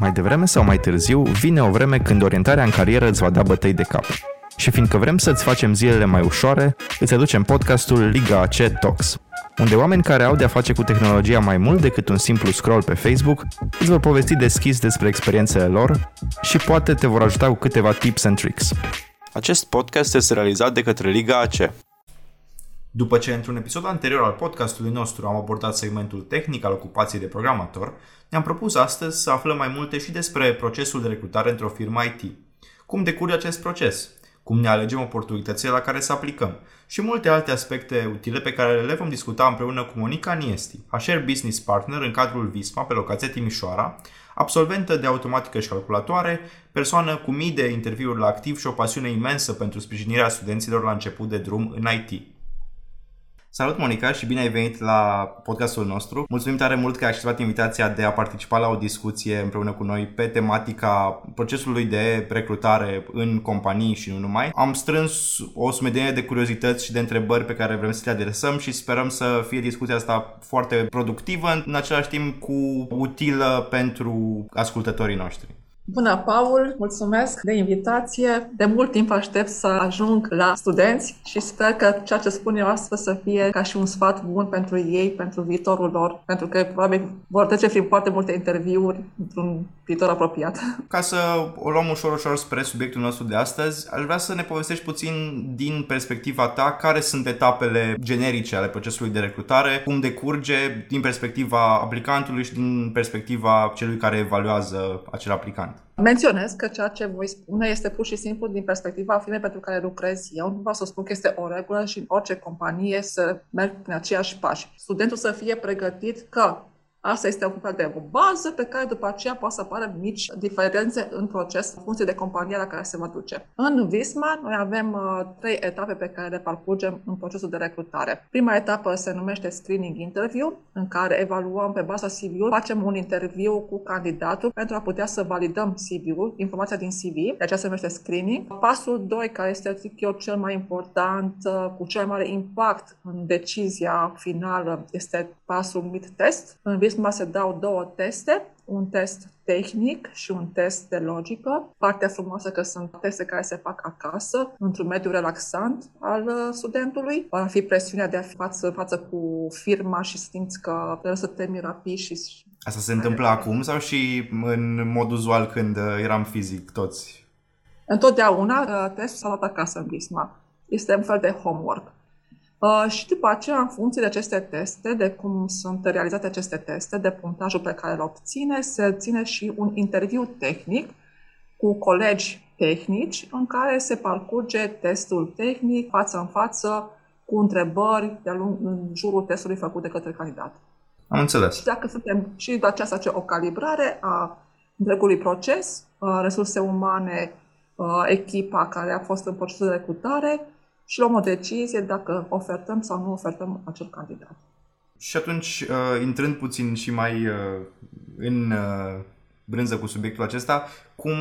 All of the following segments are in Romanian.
Mai devreme sau mai târziu, vine o vreme când orientarea în carieră îți va da bătăi de cap. Și fiindcă vrem să-ți facem zilele mai ușoare, îți aducem podcastul Liga AC Talks, unde oameni care au de-a face cu tehnologia mai mult decât un simplu scroll pe Facebook îți vor povesti deschis despre experiențele lor și poate te vor ajuta cu câteva tips and tricks. Acest podcast este realizat de către Liga AC. După ce într-un episod anterior al podcastului nostru am abordat segmentul tehnic al ocupației de programator, ne-am propus astăzi să aflăm mai multe și despre procesul de recrutare într-o firmă IT. Cum decurge acest proces? Cum ne alegem oportunitățile la care să aplicăm? Și multe alte aspecte utile pe care le vom discuta împreună cu Monica Niesti, HR Business Partner în cadrul VISMA pe locația Timișoara, absolventă de automatică și calculatoare, persoană cu mii de interviuri la activ și o pasiune imensă pentru sprijinirea studenților la început de drum în IT. Salut Monica și bine ai venit la podcastul nostru. Mulțumim tare mult că ai acceptat invitația de a participa la o discuție împreună cu noi pe tematica procesului de recrutare în companii și nu numai. Am strâns o sumedenie de curiozități și de întrebări pe care vrem să le adresăm și sperăm să fie discuția asta foarte productivă, în același timp cu utilă pentru ascultătorii noștri. Bună, Paul! Mulțumesc de invitație. De mult timp aștept să ajung la studenți și sper că ceea ce spun eu astăzi să fie ca și un sfat bun pentru ei, pentru viitorul lor, pentru că probabil vor trece prin foarte multe interviuri într-un viitor apropiat. Ca să o luăm ușor, ușor spre subiectul nostru de astăzi, aș vrea să ne povestești puțin din perspectiva ta care sunt etapele generice ale procesului de recrutare, cum decurge din perspectiva aplicantului și din perspectiva celui care evaluează acel aplicant. Menționez că ceea ce voi spune este pur și simplu din perspectiva firmei pentru care lucrez eu. Nu vreau să spun că este o regulă și în orice companie să merg prin aceiași pași. Studentul să fie pregătit că Asta este un fel de o bază pe care după aceea poate să apară mici diferențe în proces în funcție de compania la care se va duce. În Visma, noi avem uh, trei etape pe care le parcurgem în procesul de recrutare. Prima etapă se numește screening interview, în care evaluăm pe baza CV-ului, facem un interviu cu candidatul pentru a putea să validăm CV-ul, informația din CV, de aceea se numește screening. Pasul 2, care este, zic eu, cel mai important, uh, cu cel mai mare impact în decizia finală, este pasul mid-test. În Prisma se dau două teste, un test tehnic și un test de logică. Partea frumoasă că sunt teste care se fac acasă, într-un mediu relaxant al uh, studentului. Va fi presiunea de a fi față, față cu firma și simți că trebuie să termini rapid și Asta se întâmplă acum sau și în mod uzual când uh, eram fizic toți? Întotdeauna uh, testul s-a luat acasă în Bisma. Este un fel de homework. Uh, și după aceea, în funcție de aceste teste, de cum sunt realizate aceste teste, de punctajul pe care îl obține, se ține și un interviu tehnic cu colegi tehnici în care se parcurge testul tehnic față în față cu întrebări de lung, în jurul testului făcut de către candidat. Am înțeles. Și dacă suntem și de aceea face o calibrare a întregului proces, uh, resurse umane, uh, echipa care a fost în procesul de recrutare, și luăm o decizie dacă ofertăm sau nu ofertăm acel candidat. Și atunci, uh, intrând puțin și mai uh, în uh, brânză cu subiectul acesta, cum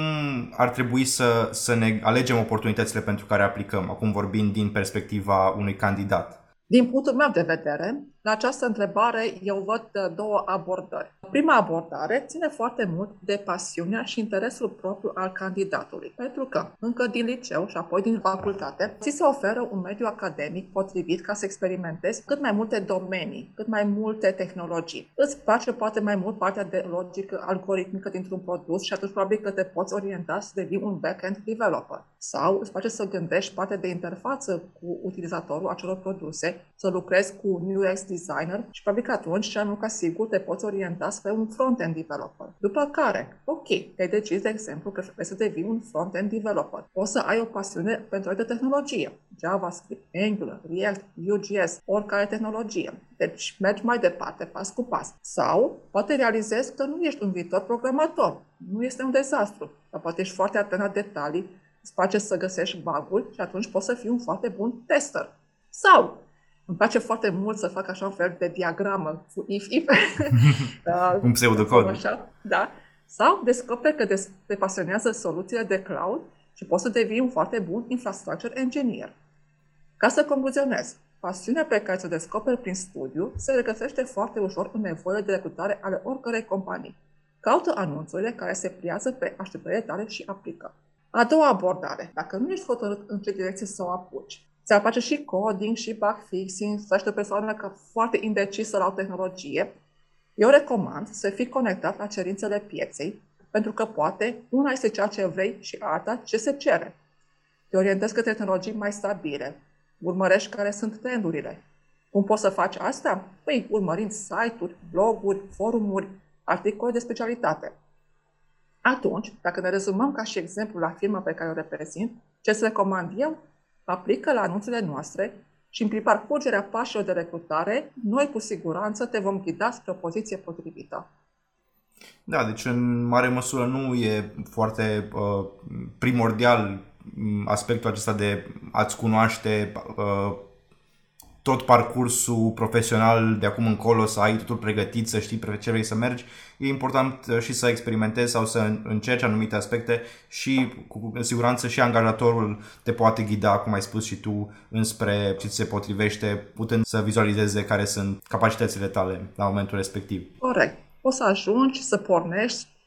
ar trebui să, să ne alegem oportunitățile pentru care aplicăm, acum vorbind din perspectiva unui candidat? Din punctul meu de vedere, la această întrebare eu văd uh, două abordări. Prima abordare ține foarte mult de pasiunea și interesul propriu al candidatului, pentru că încă din liceu și apoi din facultate ți se oferă un mediu academic potrivit ca să experimentezi cât mai multe domenii, cât mai multe tehnologii. Îți place poate mai mult partea de logică algoritmică dintr-un produs și atunci probabil că te poți orienta să devii un back-end developer. Sau îți place să gândești partea de interfață cu utilizatorul acelor produse, să lucrezi cu UX designer și probabil că atunci cel mai ca sigur te poți orienta spre un front-end developer. După care, ok, te-ai decis, de exemplu, că vrei să devii un front-end developer. Poți să ai o pasiune pentru o tehnologie. JavaScript, Angular, React, Vue.js, oricare tehnologie. Deci mergi mai departe, pas cu pas. Sau poate realizezi că nu ești un viitor programator. Nu este un dezastru, dar poate ești foarte atent la detalii, îți place să găsești bug și atunci poți să fii un foarte bun tester. Sau îmi place foarte mult să fac așa un fel de diagramă cu if-if. Da, un pseudocod. Așa, da. Sau descoperi că te pasionează soluțiile de cloud și poți să devii un foarte bun infrastructure engineer. Ca să concluzionez, pasiunea pe care ți-o descoperi prin studiu se regăsește foarte ușor în nevoile de recrutare ale oricărei companii. Caută anunțurile care se pliază pe așteptările tale și aplică. A doua abordare. Dacă nu ești hotărât în ce direcție să o apuci, ți-ar face și coding, și bug fixing, să ești o persoană că foarte indecisă la o tehnologie, eu recomand să fii conectat la cerințele pieței, pentru că poate una este ceea ce vrei și alta ce se cere. Te orientezi către tehnologii mai stabile, urmărești care sunt trendurile. Cum poți să faci asta? Păi, urmărind site-uri, bloguri, forumuri, articole de specialitate. Atunci, dacă ne rezumăm ca și exemplu la firma pe care o reprezint, ce îți recomand eu? Aplică la anunțurile noastre și prin parcurgerea pașilor de recrutare, noi cu siguranță te vom ghida spre o poziție potrivită. Da, deci în mare măsură nu e foarte uh, primordial mm, aspectul acesta de a-ți cunoaște uh, tot parcursul profesional de acum încolo, să ai totul pregătit, să știi pe ce vrei să mergi. E important uh, și să experimentezi sau să încerci anumite aspecte și cu siguranță și angajatorul te poate ghida, cum ai spus și tu, înspre ce ți se potrivește, putând să vizualizeze care sunt capacitățile tale la momentul respectiv. Corect. O să ajungi să pornești Uh,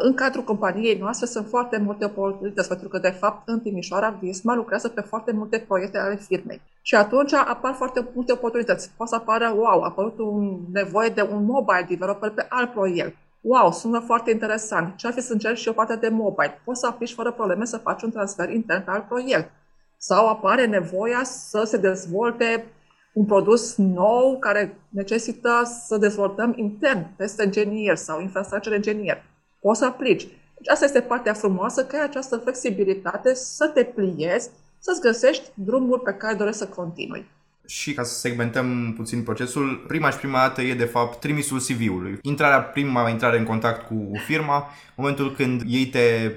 în cadrul companiei noastre sunt foarte multe oportunități, pentru că, de fapt, în Timișoara, Visma lucrează pe foarte multe proiecte ale firmei. Și atunci apar foarte multe oportunități. Poate să apară, wow, a apărut un nevoie de un mobile developer pe alt proiect. Wow, sună foarte interesant. Ce ar fi să încerci și o parte de mobile? Poți să aplici fără probleme să faci un transfer intern pe alt proiect. Sau apare nevoia să se dezvolte un produs nou care necesită să dezvoltăm intern, test engineer sau infrastructure engineer poți să aplici. Deci asta este partea frumoasă, că ai această flexibilitate să te pliezi, să-ți găsești drumul pe care dorești să continui. Și ca să segmentăm puțin procesul, prima și prima dată e de fapt trimisul CV-ului. Intrarea, prima intrare în contact cu firma, momentul când ei te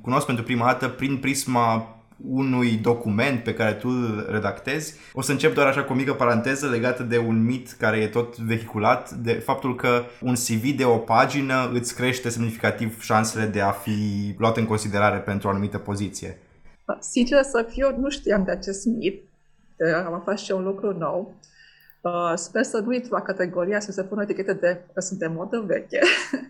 cunosc pentru prima dată prin prisma unui document pe care tu îl redactezi. O să încep doar așa cu o mică paranteză legată de un mit care e tot vehiculat, de faptul că un CV de o pagină îți crește semnificativ șansele de a fi luat în considerare pentru o anumită poziție. Sincer să fiu, nu știam de acest mit. Am aflat și un lucru nou. Uh, sper să nu intru la categoria să se pună etichete de că suntem modă veche,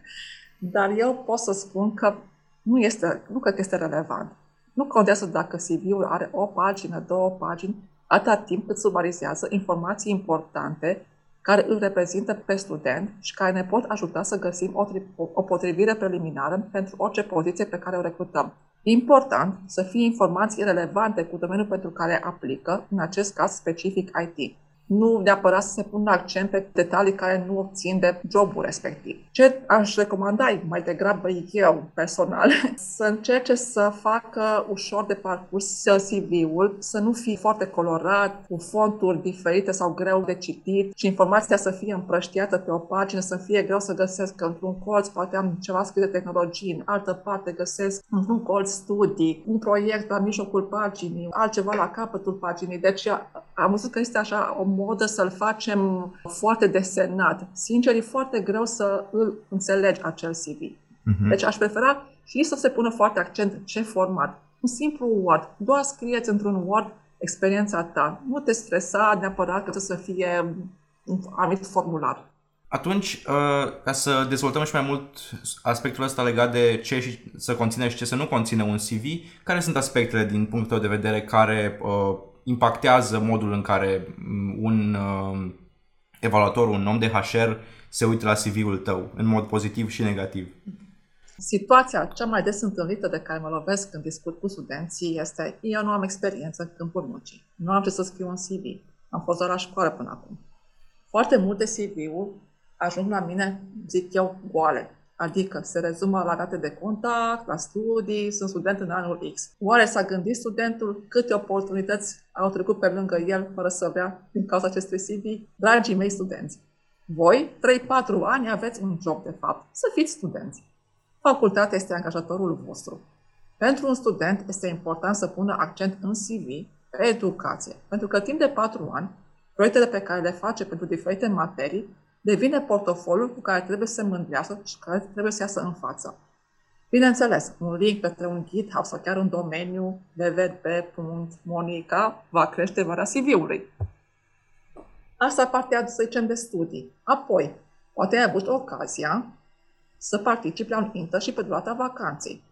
dar eu pot să spun că nu, este, nu cred că este relevant. Nu contează dacă CV-ul are o pagină, două pagini, atâta timp cât sumarizează informații importante care îl reprezintă pe student și care ne pot ajuta să găsim o, o potrivire preliminară pentru orice poziție pe care o recrutăm. Important să fie informații relevante cu domeniul pentru care aplică, în acest caz specific IT nu neapărat să se pună accent pe detalii care nu obțin de jobul respectiv. Ce aș recomanda mai degrabă eu personal, să încerce să facă ușor de parcurs CV-ul, să nu fie foarte colorat, cu fonturi diferite sau greu de citit și informația să fie împrăștiată pe o pagină, să fie greu să găsesc că într-un colț poate am ceva scris de tehnologie, în altă parte găsesc într-un colț studii, un proiect la mijlocul paginii, altceva la capătul paginii. Deci am văzut că este așa o modă să-l facem foarte desenat. Sincer, e foarte greu să îl înțelegi acel CV. Uh-huh. Mhm. Deci aș prefera și să se pună foarte accent ce format. Un simplu Word. Doar scrieți într-un Word experiența ta. Nu te stresa neapărat că să fie un anumit formular. Atunci, uh, ca să dezvoltăm și mai mult aspectul ăsta legat de ce și să conține și ce să nu conține un CV, care sunt aspectele din punctul de vedere care uh, impactează modul în care mm, un uh, evaluator, un om de HR se uită la CV-ul tău, în mod pozitiv și negativ? Situația cea mai des întâlnită de care mă lovesc când discut cu studenții este eu nu am experiență în câmpul muncii, nu am ce să scriu un CV, am fost doar la școală până acum. Foarte multe CV-uri ajung la mine, zic eu, goale. Adică se rezumă la date de contact, la studii, sunt student în anul X. Oare s-a gândit studentul câte oportunități au trecut pe lângă el fără să vrea din cauza acestui CV? Dragii mei studenți, voi, 3-4 ani, aveți un job de fapt, să fiți studenți. Facultatea este angajatorul vostru. Pentru un student este important să pună accent în CV pe educație, pentru că timp de 4 ani, proiectele pe care le face pentru diferite materii devine portofoliul cu care trebuie să se mândrească și care trebuie să iasă în față. Bineînțeles, un link către un GitHub sau chiar un domeniu www.monica va crește vara CV-ului. Asta partea, să zicem, de studii. Apoi, poate ai avut ocazia să participi la un internship pe durata vacanței.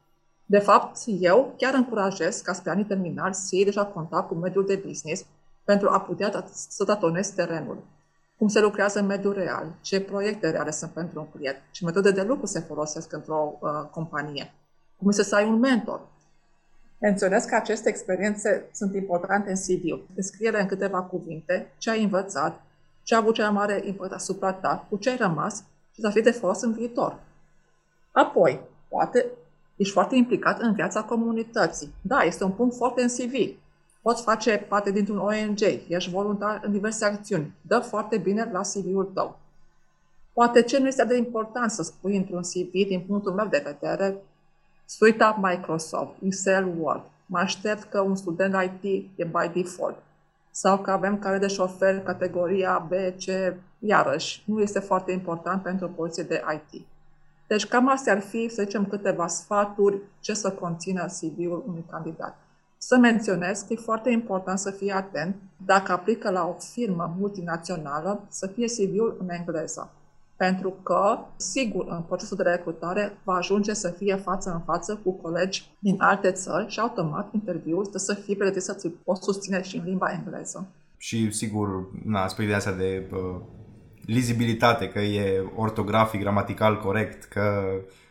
De fapt, eu chiar încurajez ca spre anii terminali să iei deja contact cu mediul de business pentru a putea să tatonezi terenul. Cum se lucrează în mediul real, ce proiecte reale sunt pentru un client, ce metode de lucru se folosesc într-o uh, companie, cum este să ai un mentor. Menționez că aceste experiențe sunt importante în CV. Descrie în câteva cuvinte ce ai învățat, ce a avut cea mai mare impact asupra ta, cu ce ai rămas și să fie de folos în viitor. Apoi, poate ești foarte implicat în viața comunității. Da, este un punct foarte în CV. Poți face parte dintr-un ONG, ești voluntar în diverse acțiuni. Dă foarte bine la CV-ul tău. Poate ce nu este de important să spui într-un CV, din punctul meu de vedere, suita Microsoft, Excel, Word. Mă aștept că un student IT e by default. Sau că avem care de șofer categoria B, C, iarăși, nu este foarte important pentru o poziție de IT. Deci cam astea ar fi, să zicem, câteva sfaturi ce să conțină CV-ul unui candidat. Să menționez că e foarte important să fie atent dacă aplică la o firmă multinațională să fie CV-ul în engleză. Pentru că, sigur, în procesul de recrutare va ajunge să fie față în față cu colegi din alte țări și automat interviul trebuie să fie pregătit să ți poți susține și în limba engleză. Și sigur, na, aspectul de astea de uh, lizibilitate, că e ortografic, gramatical corect, că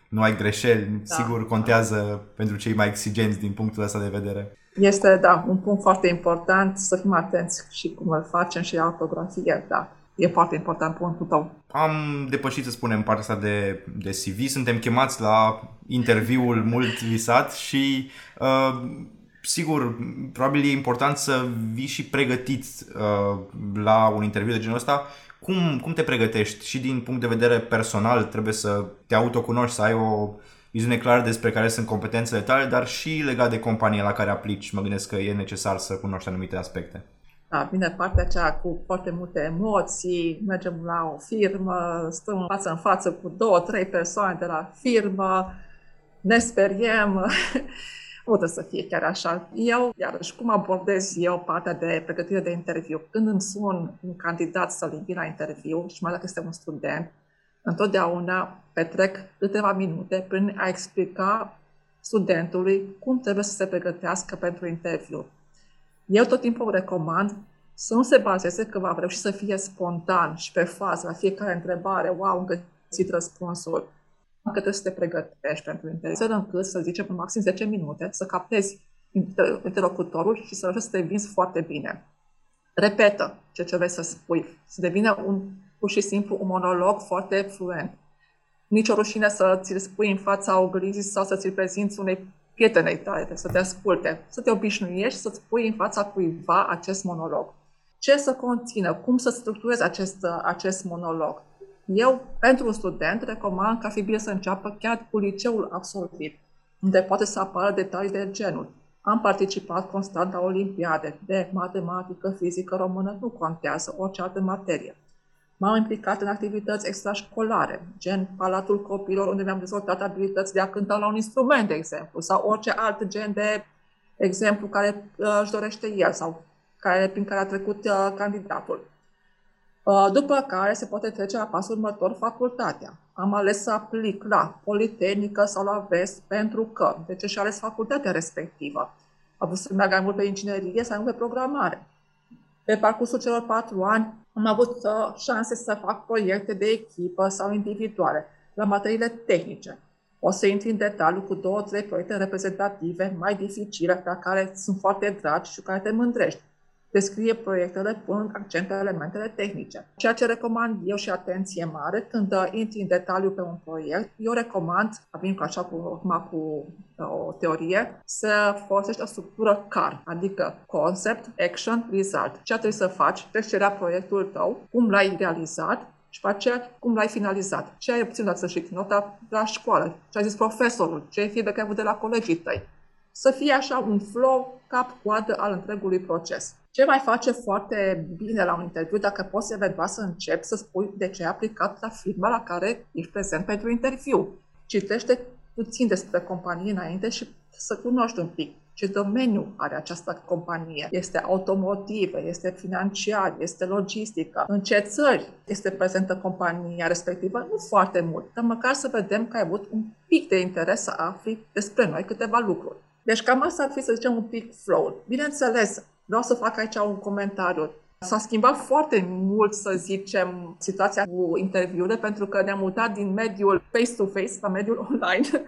nu ai greșeli, da, sigur contează da. pentru cei mai exigenți din punctul ăsta de vedere. Este, da, un punct foarte important să fim atenți și cum îl facem și ortografie, da. E foarte important punctul tău. Am depășit, să spunem, partea asta de, de CV. Suntem chemați la interviul mult visat și uh, sigur, probabil e important să vii și pregătit uh, la un interviu de genul ăsta cum, cum te pregătești? Și din punct de vedere personal trebuie să te autocunoști, să ai o viziune clară despre care sunt competențele tale, dar și legat de compania la care aplici, mă gândesc că e necesar să cunoști anumite aspecte. Da, vine partea aceea cu foarte multe emoții, mergem la o firmă, stăm față în față cu două, trei persoane de la firmă, ne speriem poate să fie chiar așa. Eu, iarăși, cum abordez eu partea de pregătire de interviu? Când îmi sun un candidat să-l invit la interviu, și mai dacă este un student, întotdeauna petrec câteva minute prin a explica studentului cum trebuie să se pregătească pentru interviu. Eu tot timpul recomand să nu se bazeze că va reuși să fie spontan și pe fază la fiecare întrebare, wow, am găsit răspunsul că trebuie să te pregătești pentru interviu, încât să zicem în maxim 10 minute, să captezi interlocutorul și să reușești să te vinzi foarte bine. Repetă ce ce vrei să spui, să devină un, pur și simplu un monolog foarte fluent. Nici o rușine să ți-l spui în fața oglinzii sau să ți-l prezinți unei prietenei tale, să te asculte, să te obișnuiești să spui în fața cuiva acest monolog. Ce să conțină, cum să structurezi acest, acest monolog. Eu, pentru un student, recomand ca fi bine să înceapă chiar cu liceul absolvit, unde poate să apară detalii de genul. Am participat constant la olimpiade de matematică, fizică, română, nu contează, orice altă materie. M-am implicat în activități extrașcolare, gen Palatul Copilor, unde mi-am dezvoltat abilități de a cânta la un instrument, de exemplu, sau orice alt gen de exemplu care uh, își dorește el sau care, prin care a trecut uh, candidatul. Uh, după care se poate trece la pasul următor, facultatea. Am ales să aplic la Politehnică sau la VEST pentru că, de ce și ales facultatea respectivă? Am vrut să meargă mai mult pe inginerie sau pe programare. Pe parcursul celor patru ani am avut uh, șanse să fac proiecte de echipă sau individuale la materiile tehnice. O să intri în detaliu cu două, trei proiecte reprezentative mai dificile, pe care sunt foarte dragi și cu care te mândrești descrie proiectele punând accent pe elementele tehnice. Ceea ce recomand eu și atenție mare când uh, intri în detaliu pe un proiect, eu recomand, vin cu așa cu, cu uh, o teorie, să folosești o structură CAR, adică Concept, Action, Result. Ce trebuie să faci? Trecerea proiectul tău, cum l-ai realizat, și pe aceea cum l-ai finalizat. Ce ai obținut la sfârșit? Nota la școală? Ce a zis profesorul? Ce ai feedback ai avut de la colegii tăi? Să fie așa un flow cap-coadă al întregului proces. Ce mai face foarte bine la un interviu, dacă poți eventual să începi să spui de ce ai aplicat la firma la care ești prezent pentru interviu. Citește puțin despre companie înainte și să cunoști un pic. ce domeniu are această companie. Este automotive, este financiar, este logistică, în ce țări este prezentă compania respectivă, nu foarte mult, dar măcar să vedem că ai avut un pic de interes să afli despre noi câteva lucruri. Deci cam asta ar fi, să zicem, un pic flow. Bineînțeles, vreau să fac aici un comentariu. S-a schimbat foarte mult, să zicem, situația cu interviurile, pentru că ne-am mutat din mediul face-to-face la mediul online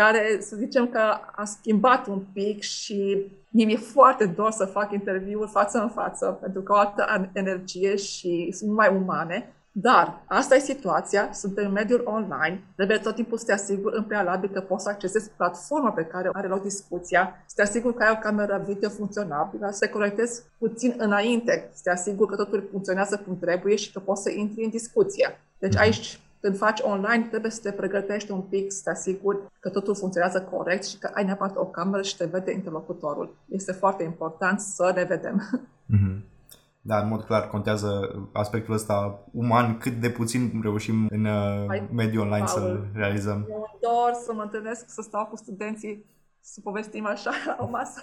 care să zicem că a schimbat un pic și mi-e foarte dor să fac interviuri față în față, pentru că o altă energie și sunt mai umane. Dar asta e situația, suntem în mediul online, trebuie tot timpul să te asiguri în prealabil că poți să accesezi platforma pe care are loc discuția, să te asiguri că ai o cameră video funcționabilă, să te conectezi puțin înainte, să te asiguri că totul funcționează cum trebuie și că poți să intri în discuție. Deci mhm. aici când faci online, trebuie să te pregătești un pic, să te asiguri că totul funcționează corect și că ai neapărat o cameră și te vede interlocutorul. Este foarte important să ne vedem. Mm-hmm. Da, în mod clar contează aspectul ăsta uman, cât de puțin reușim în uh, mediul online Paul, să realizăm. Eu dor să mă întâlnesc, să stau cu studenții, să povestim așa la o masă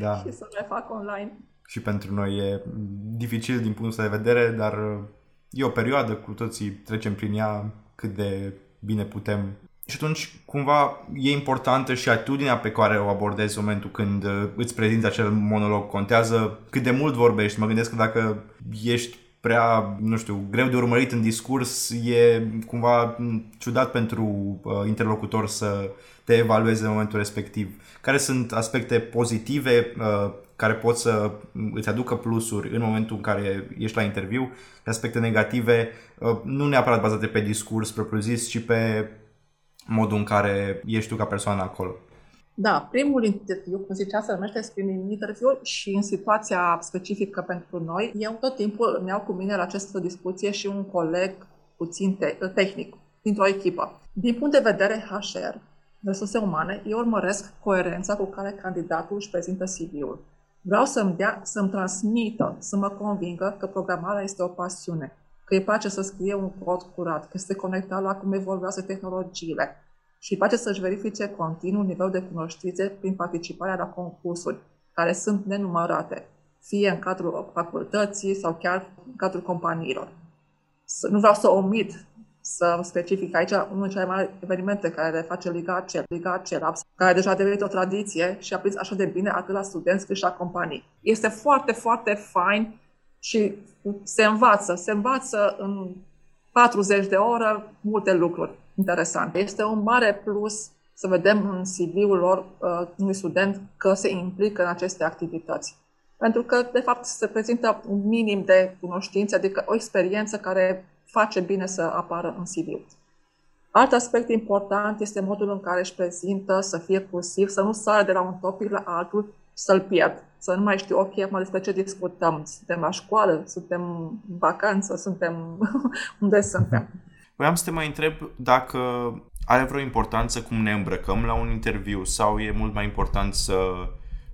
da. și să le fac online. Și pentru noi e dificil din punctul de vedere, dar uh, e o perioadă, cu toții trecem prin ea cât de bine putem. Și atunci, cumva, e importantă și atitudinea pe care o abordezi în momentul când uh, îți prezinți acel monolog. Contează cât de mult vorbești. Mă gândesc că dacă ești prea, nu știu, greu de urmărit în discurs, e cumva ciudat pentru uh, interlocutor să te evalueze în momentul respectiv. Care sunt aspecte pozitive uh, care pot să îți aducă plusuri în momentul în care ești la interviu și aspecte negative, uh, nu neapărat bazate pe discurs propriu-zis, ci pe modul în care ești tu ca persoană acolo. Da, primul interviu, cum zicea, se numește screening interviu și în situația specifică pentru noi, eu tot timpul îmi iau cu mine la această discuție și un coleg puțin te- tehnic dintr-o echipă. Din punct de vedere HR, resurse umane, eu urmăresc coerența cu care candidatul își prezintă CV-ul. Vreau să-mi, dea, să-mi transmită, să mă convingă că programarea este o pasiune, că îi place să scrie un cod curat, că este conectat la cum evoluează tehnologiile și îi place să-și verifice continuu nivelul de cunoștințe prin participarea la concursuri, care sunt nenumărate, fie în cadrul facultății sau chiar în cadrul companiilor. Nu vreau să omit să specific aici unul dintre cele mai mari evenimente care le face Liga Acel, Liga Acelabs, care deja a devenit o tradiție și a prins așa de bine atât la studenți cât și la companii. Este foarte, foarte fain și se învață, se învață în 40 de ore multe lucruri interesante. Este un mare plus să vedem în CV-ul lor uh, unui student că se implică în aceste activități. Pentru că, de fapt, se prezintă un minim de cunoștințe, adică o experiență care face bine să apară în CV. Alt aspect important este modul în care își prezintă, să fie cursiv, să nu sară de la un topic la altul, să-l pierd. Să nu mai știu, ok, acum despre ce discutăm. Suntem la școală, suntem în vacanță, suntem unde suntem. Vreau să te mai întreb dacă are vreo importanță cum ne îmbrăcăm la un interviu sau e mult mai important să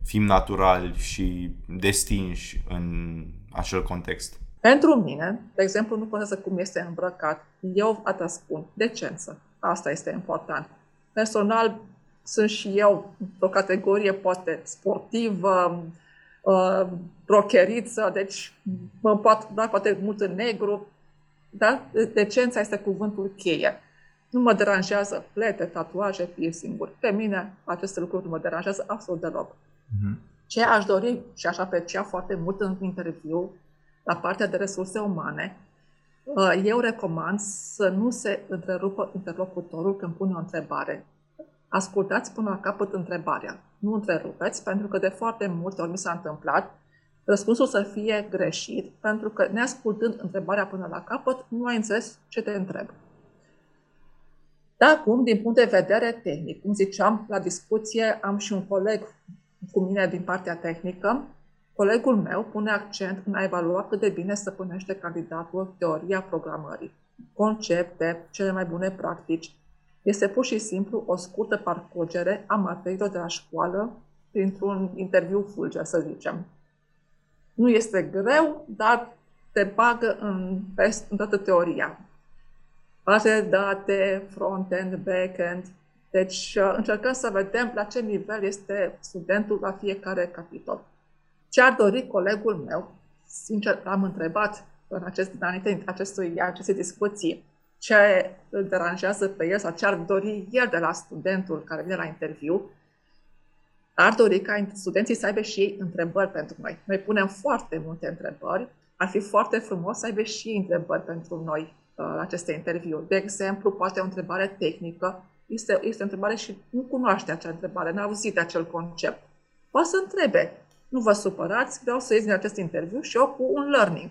fim naturali și destinși în acel context? Pentru mine, de exemplu, nu contează cum este îmbrăcat. Eu atât spun, decență. Asta este important. Personal, sunt și eu o categorie poate sportivă, uh, brocheriță, deci mă pot da poate mult în negru, dar decența este cuvântul cheie. Nu mă deranjează plete, tatuaje, piercing-uri. Pe mine aceste lucruri nu mă deranjează absolut deloc. Mm-hmm. Ce aș dori și aș aprecia foarte mult în interviu la partea de resurse umane, uh, eu recomand să nu se întrerupă interlocutorul când pune o întrebare. Ascultați până la capăt întrebarea. Nu întrerupeți, pentru că de foarte multe ori mi s-a întâmplat răspunsul să fie greșit, pentru că neascultând întrebarea până la capăt, nu ai înțeles ce te întreb. Dar acum, din punct de vedere tehnic, cum ziceam, la discuție am și un coleg cu mine din partea tehnică, Colegul meu pune accent în a evalua cât de bine stăpânește candidatul teoria programării, concepte, cele mai bune practici. Este pur și simplu o scurtă parcurgere a materiilor de la școală printr-un interviu fulger, să zicem. Nu este greu, dar te bagă în, în toată teoria. Baze de date, front-end, back-end, Deci uh, încercăm să vedem la ce nivel este studentul la fiecare capitol. Ce ar dori colegul meu, sincer, l-am întrebat în acest, înainte acestui, acestei discuții, ce îl deranjează pe el sau ce ar dori el de la studentul care vine la interviu, ar dori ca studenții să aibă și ei întrebări pentru noi. Noi punem foarte multe întrebări. Ar fi foarte frumos să aibă și întrebări pentru noi uh, la aceste interviuri. De exemplu, poate o întrebare tehnică. Este, este o întrebare și nu cunoaște acea întrebare, n-a auzit de acel concept. Poate să întrebe. Nu vă supărați, vreau să ies din acest interviu și eu cu un learning.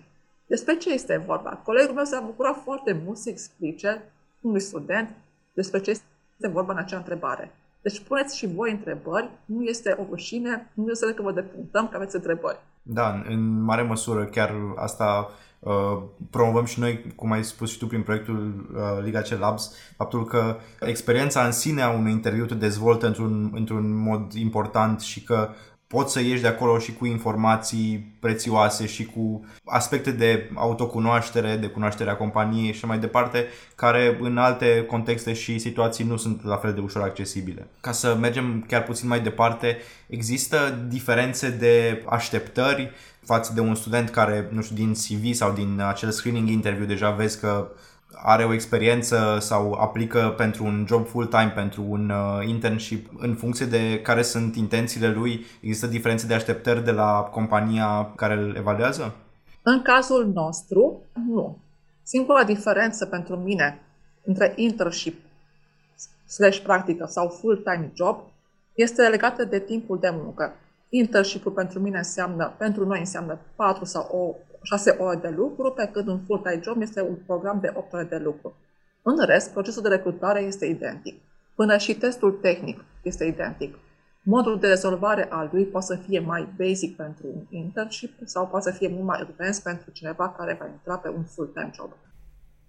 Despre ce este vorba? Colegul meu s-a bucurat foarte mult să explice unui student despre ce este vorba în acea întrebare. Deci puneți și voi întrebări, nu este o rușine, nu este că vă depuntăm că aveți întrebări. Da, în mare măsură chiar asta uh, promovăm și noi, cum ai spus și tu prin proiectul uh, Liga C Labs, faptul că experiența în sine a unui interviu te dezvoltă într-un, într-un mod important și că poți să ieși de acolo și cu informații prețioase și cu aspecte de autocunoaștere, de cunoașterea companiei și mai departe, care în alte contexte și situații nu sunt la fel de ușor accesibile. Ca să mergem chiar puțin mai departe, există diferențe de așteptări față de un student care, nu știu, din CV sau din acel screening interview deja vezi că are o experiență sau aplică pentru un job full-time, pentru un uh, internship, în funcție de care sunt intențiile lui, există diferențe de așteptări de la compania care îl evaluează? În cazul nostru, nu. Singura diferență pentru mine între internship slash practică sau full-time job este legată de timpul de muncă. Internship-ul pentru mine înseamnă, pentru noi înseamnă 4 sau o 6 ore de lucru, pe când un full-time job este un program de 8 ore de lucru. În rest, procesul de recrutare este identic. Până și testul tehnic este identic. Modul de rezolvare al lui poate să fie mai basic pentru un internship sau poate să fie mult mai advanced pentru cineva care va intra pe un full-time job.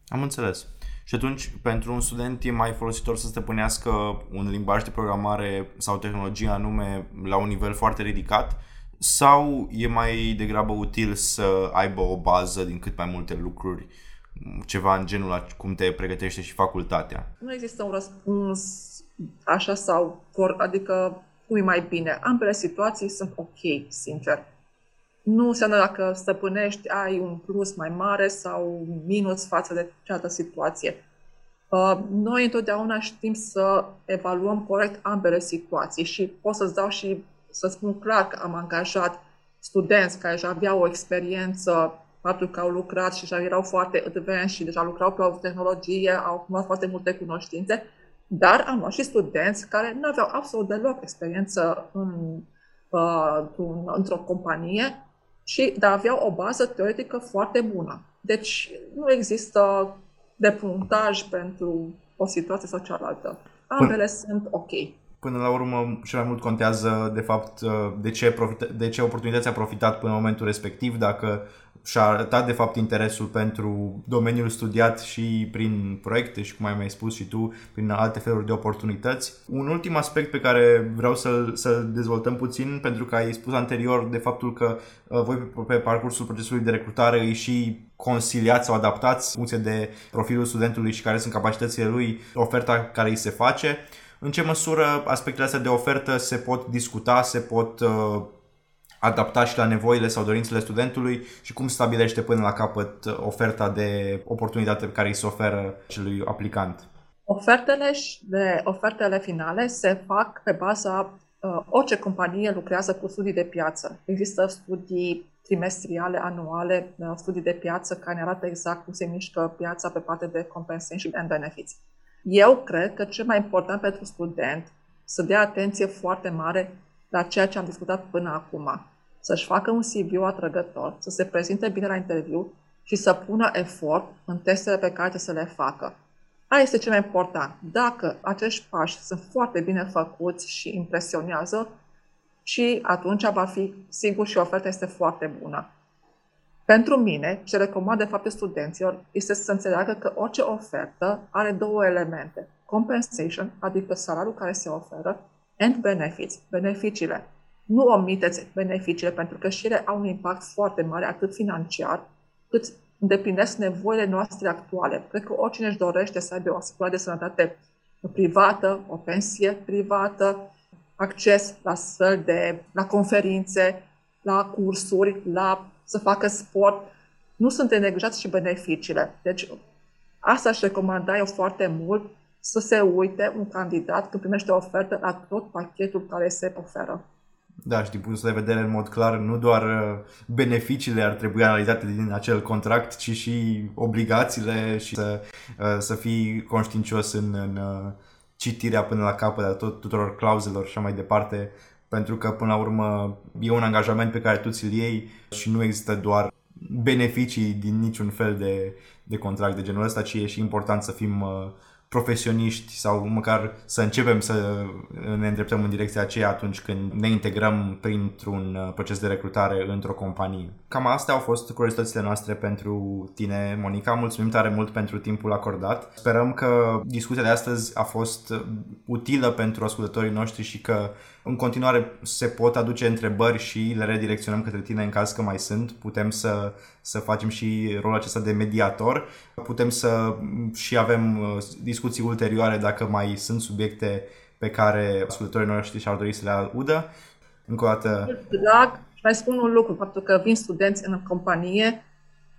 Am înțeles. Și atunci, pentru un student e mai folositor să stăpânească un limbaj de programare sau tehnologie anume la un nivel foarte ridicat sau e mai degrabă util să aibă o bază din cât mai multe lucruri, ceva în genul cum te pregătește și facultatea? Nu există un răspuns așa sau for, adică cum e mai bine. Ambele situații sunt ok, sincer. Nu înseamnă dacă stăpânești, ai un plus mai mare sau minus față de cealaltă situație. Uh, noi întotdeauna știm să evaluăm corect ambele situații și pot să-ți dau și să spun clar că am angajat studenți care deja aveau o experiență, faptul că au lucrat și deja erau foarte advanced și deja lucrau pe o tehnologie, au acumulat foarte multe cunoștințe, dar am luat și studenți care nu aveau absolut deloc experiență în, uh, într-o companie, și, dar aveau o bază teoretică foarte bună. Deci nu există depuntaj pentru o situație sau cealaltă. Ambele sunt ok până la urmă și mai mult contează de fapt uh, de ce, profita, de ce oportunități a profitat până în momentul respectiv, dacă și-a arătat de fapt interesul pentru domeniul studiat și prin proiecte și cum ai mai spus și tu, prin alte feluri de oportunități. Un ultim aspect pe care vreau să-l, să dezvoltăm puțin, pentru că ai spus anterior de faptul că uh, voi pe, pe parcursul procesului de recrutare îi și consiliați sau adaptați în funcție de profilul studentului și care sunt capacitățile lui, oferta care îi se face în ce măsură aspectele astea de ofertă se pot discuta, se pot uh, adapta și la nevoile sau dorințele studentului și cum stabilește până la capăt uh, oferta de oportunitate pe care îi se oferă celui aplicant? Ofertele, de, ofertele finale se fac pe baza uh, orice companie lucrează cu studii de piață. Există studii trimestriale, anuale, uh, studii de piață care ne arată exact cum se mișcă piața pe partea de compensation and benefits. Eu cred că cel mai important pentru student să dea atenție foarte mare la ceea ce am discutat până acum. Să-și facă un CV atrăgător, să se prezinte bine la interviu și să pună efort în testele pe care să le facă. Aia este cel mai important. Dacă acești pași sunt foarte bine făcuți și impresionează, și atunci va fi sigur și oferta este foarte bună. Pentru mine, ce recomand de fapt studenților este să înțeleagă că orice ofertă are două elemente. Compensation, adică salariul care se oferă, and benefits, beneficiile. Nu omiteți beneficiile pentru că și ele au un impact foarte mare, atât financiar, cât îndeplinesc nevoile noastre actuale. Cred că oricine își dorește să aibă o asigurare de sănătate privată, o pensie privată, acces la săli de, la conferințe, la cursuri, la să facă sport. Nu sunt neglijați și beneficiile. Deci asta aș recomanda eu foarte mult să se uite un candidat când primește o ofertă la tot pachetul care se oferă. Da, și din punctul de vedere, în mod clar, nu doar uh, beneficiile ar trebui analizate din acel contract, ci și obligațiile și să, uh, să fii conștiincios în, în uh, citirea până la capăt a tot, tuturor clauzelor și așa mai departe, pentru că până la urmă e un angajament pe care tu ți-l iei și nu există doar beneficii din niciun fel de, de contract de genul ăsta, ci e și important să fim profesioniști sau măcar să începem să ne îndreptăm în direcția aceea atunci când ne integrăm printr-un uh, proces de recrutare într-o companie. Cam astea au fost curiozitățile noastre pentru tine, Monica. Mulțumim tare mult pentru timpul acordat. Sperăm că discuția de astăzi a fost utilă pentru ascultătorii noștri și că în continuare se pot aduce întrebări și le redirecționăm către tine în caz că mai sunt. Putem să, să facem și rolul acesta de mediator. Putem să și avem uh, discuții ulterioare dacă mai sunt subiecte pe care ascultătorii noștri și-ar dori să le audă. Încă o dată... Drag, mai spun un lucru, faptul că vin studenți în companie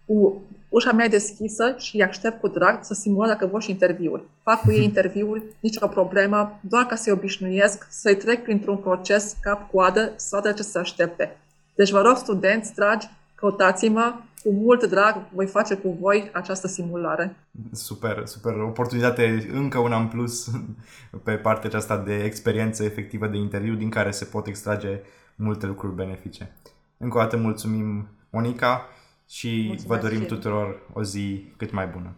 cu ușa mea deschisă și îi aștept cu drag să simulăm dacă vor și interviuri. Fac cu ei interviuri, nicio problemă, doar ca să-i obișnuiesc, să-i trec printr-un proces cap-coadă, să vadă ce să aștepte. Deci vă rog, studenți dragi, căutați-mă, cu mult drag voi face cu voi această simulare. Super, super. Oportunitate încă una în plus pe partea aceasta de experiență efectivă de interviu din care se pot extrage multe lucruri benefice. Încă o dată mulțumim, Monica și Mulțumesc vă dorim tuturor o zi cât mai bună.